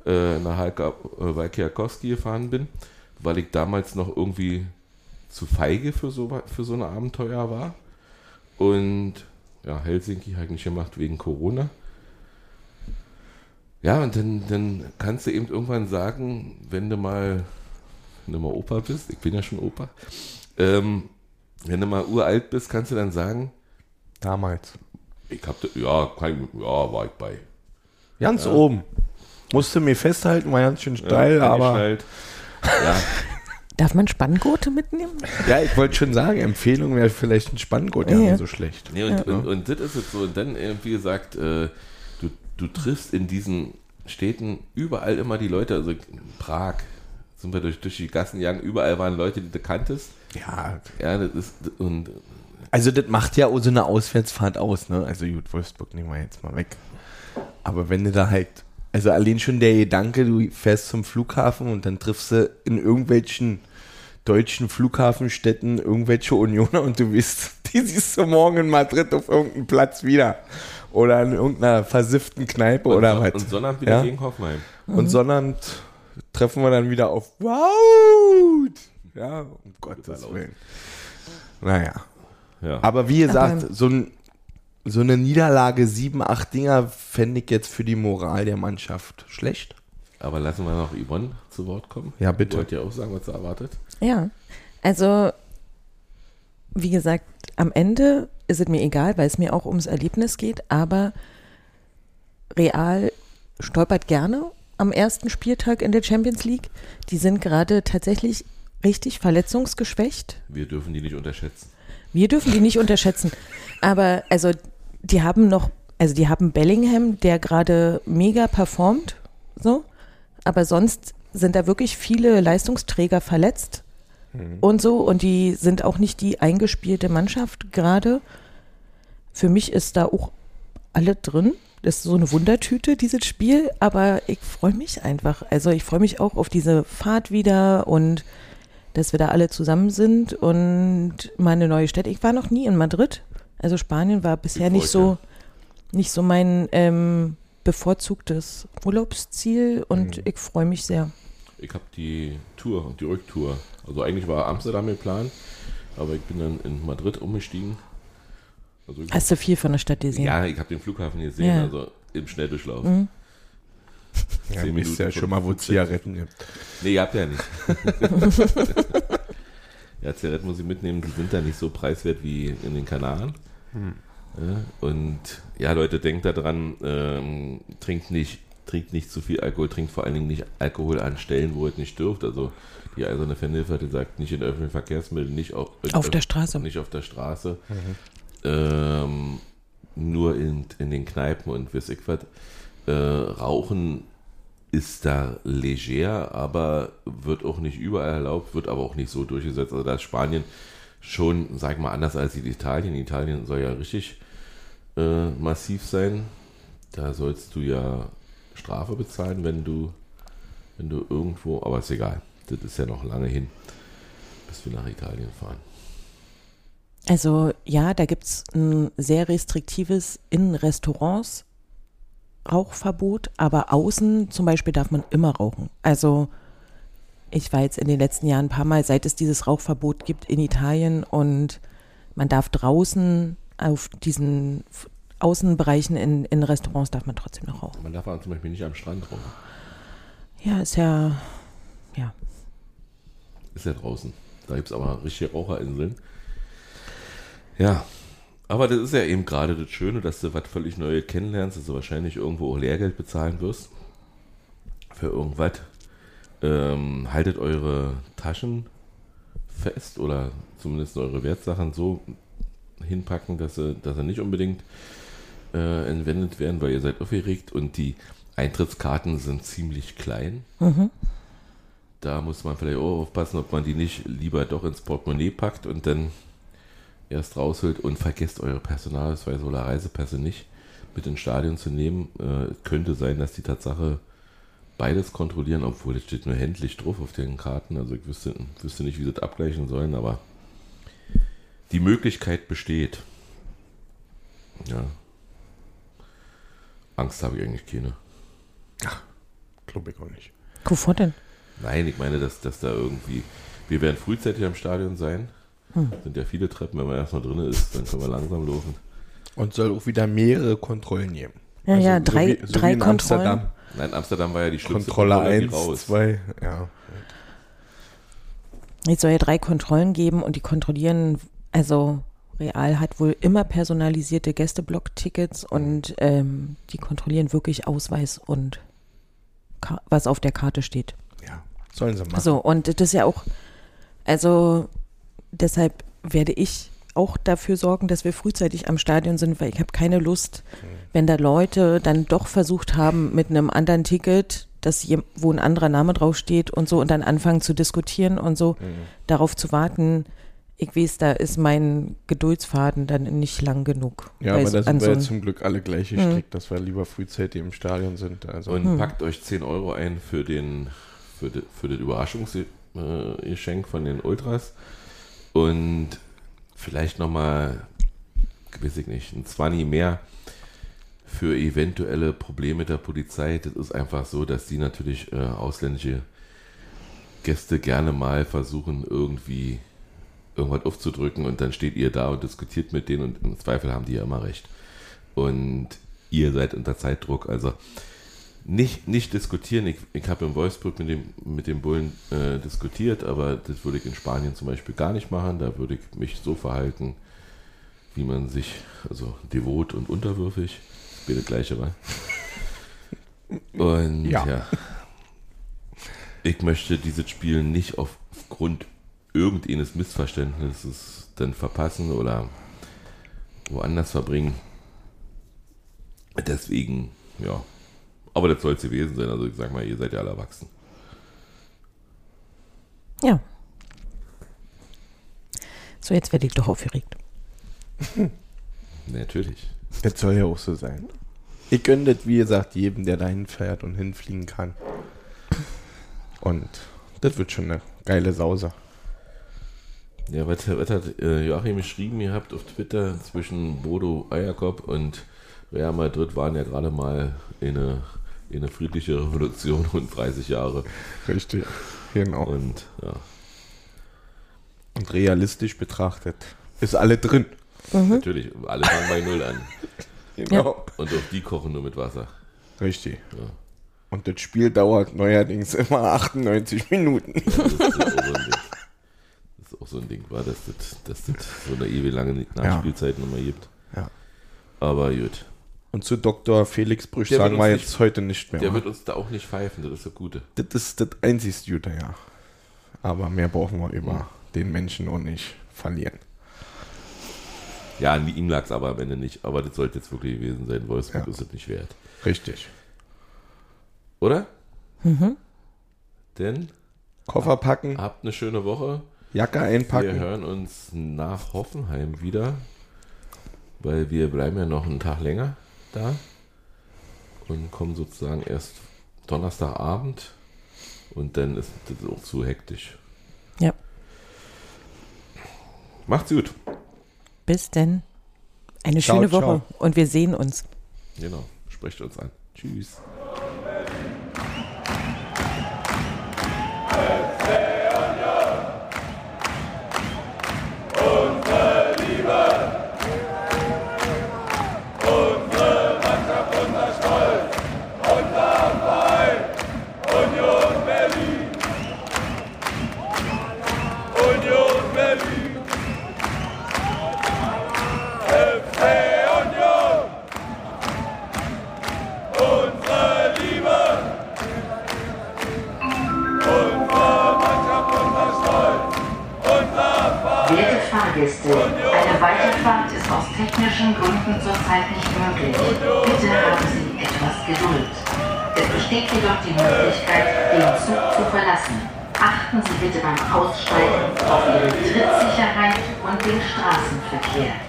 äh, nach Halka, äh, Wojciechowski gefahren bin, weil ich damals noch irgendwie zu feige für so, für so ein Abenteuer war. Und ja, Helsinki habe ich nicht gemacht wegen Corona. Ja, und dann, dann kannst du eben irgendwann sagen, wenn du mal, wenn du mal Opa bist, ich bin ja schon Opa, ähm, wenn du mal uralt bist, kannst du dann sagen, Damals. ich hab, da- ja, kein, ja, war ich bei. Ganz oben. Musste mir festhalten, war ganz schön steil, Ja, aber. eingeschnallt. Ja, Darf man Spanngurte mitnehmen? Ja, ich wollte schon sagen, Empfehlung wäre vielleicht ein Spanngurt ja Ja. nicht so schlecht. Nee, und, und, und das ist es so. Und dann, äh, wie gesagt, äh, du, du triffst in diesen Städten überall immer die Leute, also in Prag sind wir durch, durch die Gassen gegangen, überall waren Leute, die du kanntest. Ja, Ja, das ist, und also das macht ja auch so eine Auswärtsfahrt aus, ne? Also gut, Wolfsburg nehmen wir jetzt mal weg. Aber wenn du da halt, also allein schon der Gedanke, du fährst zum Flughafen und dann triffst du in irgendwelchen deutschen Flughafenstädten irgendwelche Unioner und du weißt, die siehst du morgen in Madrid auf irgendeinem Platz wieder. Oder in irgendeiner versifften Kneipe oder und, was. und Sonnabend wieder Ja? gegen Hoffenheim. Und Sonnabend treffen wir dann wieder auf Wow! Ja, um Gottes Willen. Naja. Ja. Aber wie gesagt, Aber- so, ein, so eine Niederlage, sieben, acht Dinger, fände ich jetzt für die Moral der Mannschaft schlecht. Aber lassen wir noch Yvonne zu Wort kommen. Ja, bitte. Wollt ihr auch sagen, was ihr erwartet? Ja, also wie gesagt, am Ende ist es mir egal, weil es mir auch ums Erlebnis geht, aber Real stolpert gerne am ersten Spieltag in der Champions League. Die sind gerade tatsächlich richtig verletzungsgeschwächt. Wir dürfen die nicht unterschätzen. Wir dürfen die nicht unterschätzen. Aber also die haben noch, also die haben Bellingham, der gerade mega performt, so. Aber sonst sind da wirklich viele Leistungsträger verletzt und so. Und die sind auch nicht die eingespielte Mannschaft gerade. Für mich ist da auch alle drin. Das ist so eine Wundertüte, dieses Spiel. Aber ich freue mich einfach. Also ich freue mich auch auf diese Fahrt wieder und dass wir da alle zusammen sind und mal eine neue Stadt. Ich war noch nie in Madrid. Also Spanien war bisher Ich nicht so, nicht so mein ähm, bevorzugtes Urlaubsziel und ich freue mich sehr. Ich habe die Tour, die Rücktour. Also eigentlich war Amsterdam geplant, aber ich bin dann in Madrid umgestiegen. Also ich, Hast du viel von der Stadt gesehen? ja, ich habe den Flughafen gesehen, Ja. also im Schnelldurchlauf. Mhm. Ja, du wisst ja schon mal, wo 15. Zigaretten gibt. Nee, ihr habt ja nicht. ja, Zigaretten muss ich mitnehmen, die sind da nicht so preiswert wie in den Kanaren. Und ja, Leute, denkt daran, ähm, trinkt nicht, trinkt nicht zu viel Alkohol, trinkt vor allen Dingen nicht Alkohol an Stellen, wo ihr nicht dürft. Also die eiserne Fanhilfe hat gesagt, nicht in öffentlichen Verkehrsmitteln, nicht auf, Auf der Straße. Nicht auf der Straße. Ähm, nur in, in den Kneipen und weiß ich was. Äh, Rauchen ist da leger, aber wird auch nicht überall erlaubt, wird aber auch nicht so durchgesetzt. Also da ist Spanien schon, sag mal, anders als in Italien. Italien soll ja richtig äh, massiv sein. Da sollst du ja Strafe bezahlen, wenn du, wenn du irgendwo, aber ist egal. Das ist ja noch lange hin, bis wir nach Italien fahren. Also ja, da gibt es ein sehr restriktives in Restaurants Rauchverbot, aber außen zum Beispiel darf man immer rauchen. Also ich war jetzt in den letzten Jahren ein paar Mal, seit es dieses Rauchverbot gibt in Italien und man darf draußen auf diesen Außenbereichen in, in Restaurants darf man trotzdem noch rauchen. Man darf aber zum Beispiel nicht am Strand rum. Ja, ist ja, ja. Ist ja draußen. Da gibt es aber richtige Raucherinseln. Ja, aber das ist ja eben gerade das Schöne, dass du was völlig Neues kennenlernst, dass du wahrscheinlich irgendwo auch Lehrgeld bezahlen wirst. Für irgendwas. Ähm, haltet eure Taschen fest oder zumindest eure Wertsachen so hinpacken, dass sie, dass sie nicht unbedingt äh, entwendet werden, weil ihr seid aufgeregt und die Eintrittskarten sind ziemlich klein. Da muss man vielleicht auch aufpassen, ob man die nicht lieber doch ins Portemonnaie packt und dann erst rausholt und vergesst eure Personalausweise oder Reisepässe nicht mit ins Stadion zu nehmen. Äh, es könnte sein, dass die Tatsache beides kontrollieren, obwohl es steht nur händlich drauf auf den Karten. Also ich wüsste, wüsste nicht, wie sie das abgleichen sollen, aber die Möglichkeit besteht. Ja. Angst habe ich eigentlich keine. Glaube ich auch nicht. Wovor denn? Nein, ich meine, dass, dass da irgendwie. Wir werden frühzeitig am Stadion sein. Hm. Sind ja viele Treppen, wenn man erstmal drin ist, dann können wir langsam laufen. Und soll auch wieder mehrere Kontrollen geben. Ja, ja, so drei, wie- so drei wie in Kontrollen. Amsterdam. Nein, Amsterdam war ja die schlimmste Kontrolle Kontrolle, die 1, raus. 2, ja. Es soll ja drei Kontrollen geben und die kontrollieren, also Real hat wohl immer personalisierte Gästeblock-Tickets und ähm, die kontrollieren wirklich Ausweis und Ka was auf der Karte steht. ja. Sollen sie machen. So, und das ist ja auch, also deshalb werde ich auch dafür sorgen, dass wir frühzeitig am Stadion sind, weil ich habe keine Lust, wenn da Leute dann doch versucht haben mit einem anderen Ticket, dass jem- wo ein anderer Name draufsteht und so und dann anfangen zu diskutieren und so, darauf zu warten, ich weiß, da ist mein Geduldsfaden dann nicht lang genug. Ja, aber da sind wir so ja zum Glück alle gleich gestrickt, dass wir lieber frühzeitig im Stadion sind. Also Und packt euch 10 Euro ein für den für, de, für das Überraschungsgeschenk von den Ultras. Und vielleicht nochmal, weiß ich nicht, ein 20 mehr für eventuelle Probleme der Polizei. Das ist einfach so, dass die natürlich äh, ausländische Gäste gerne mal versuchen, irgendwie irgendwas aufzudrücken und dann steht ihr da und diskutiert mit denen und im Zweifel haben die ja immer recht. Und ihr seid unter Zeitdruck, also nicht, nicht diskutieren. Ich, ich habe in Wolfsburg mit dem, mit dem Bullen äh, diskutiert, aber das würde ich in Spanien zum Beispiel gar nicht machen. Da würde ich mich so verhalten, wie man sich, also devot und unterwürfig, das wäre das gleiche war. Und Ja. ja. Ich möchte dieses Spiel nicht aufgrund irgendeines Missverständnisses dann verpassen oder woanders verbringen. Deswegen, ja. Aber das soll es gewesen sein. Also ich sag mal, ihr seid ja alle erwachsen. Ja. So, jetzt werde ich doch aufgeregt. Natürlich. das soll ja auch so sein. Ich gönne das, wie gesagt, jedem, der dahin fährt und hinfliegen kann. Und das wird schon eine geile Sause. Ja, was, was hat äh, Joachim geschrieben? Ihr habt auf Twitter zwischen Bodo Eierkopf und Real Madrid waren ja gerade mal in eine, in eine friedliche Revolution und 30 Jahre. Richtig. Genau. Und ja, Und realistisch betrachtet ist alle drin. natürlich, alle fangen bei Null an. Genau. Und auch die kochen nur mit Wasser. Richtig. Ja. Und das Spiel dauert neuerdings immer 98 Minuten. Das ist auch so ein Ding. Das ist auch so ein Ding, war, dass das, dass das so eine ewig lange Nachspielzeit nochmal gibt. Ja. Aber gut. Und zu Dr. Felix Brüch Der sagen wir jetzt nicht- heute nicht mehr. Der wird uns da auch nicht pfeifen, das ist das Gute. das ist das einzigste Gute, ja. Aber mehr brauchen wir über Mhm. den Menschen auch nicht verlieren. Ja, an ihm lag es aber am Ende nicht. Aber das sollte jetzt wirklich gewesen sein. Wolfsburg Ja. ist es nicht wert. Richtig. Oder? Mhm. Denn Koffer packen, habt eine schöne Woche. Jacke Wir einpacken. hören uns nach Hoffenheim wieder. Weil wir bleiben ja noch einen Tag länger da. Und kommen sozusagen erst Donnerstagabend. Und dann ist das auch zu hektisch. Ja. Macht's gut. Bis denn. Eine Ciao, schöne Woche ciao. und wir sehen uns. Genau. Sprecht uns an. Tschüss. Die Möglichkeit, den Zug zu verlassen. Achten Sie bitte beim Aussteigen auf Ihre Trittsicherheit und den Straßenverkehr.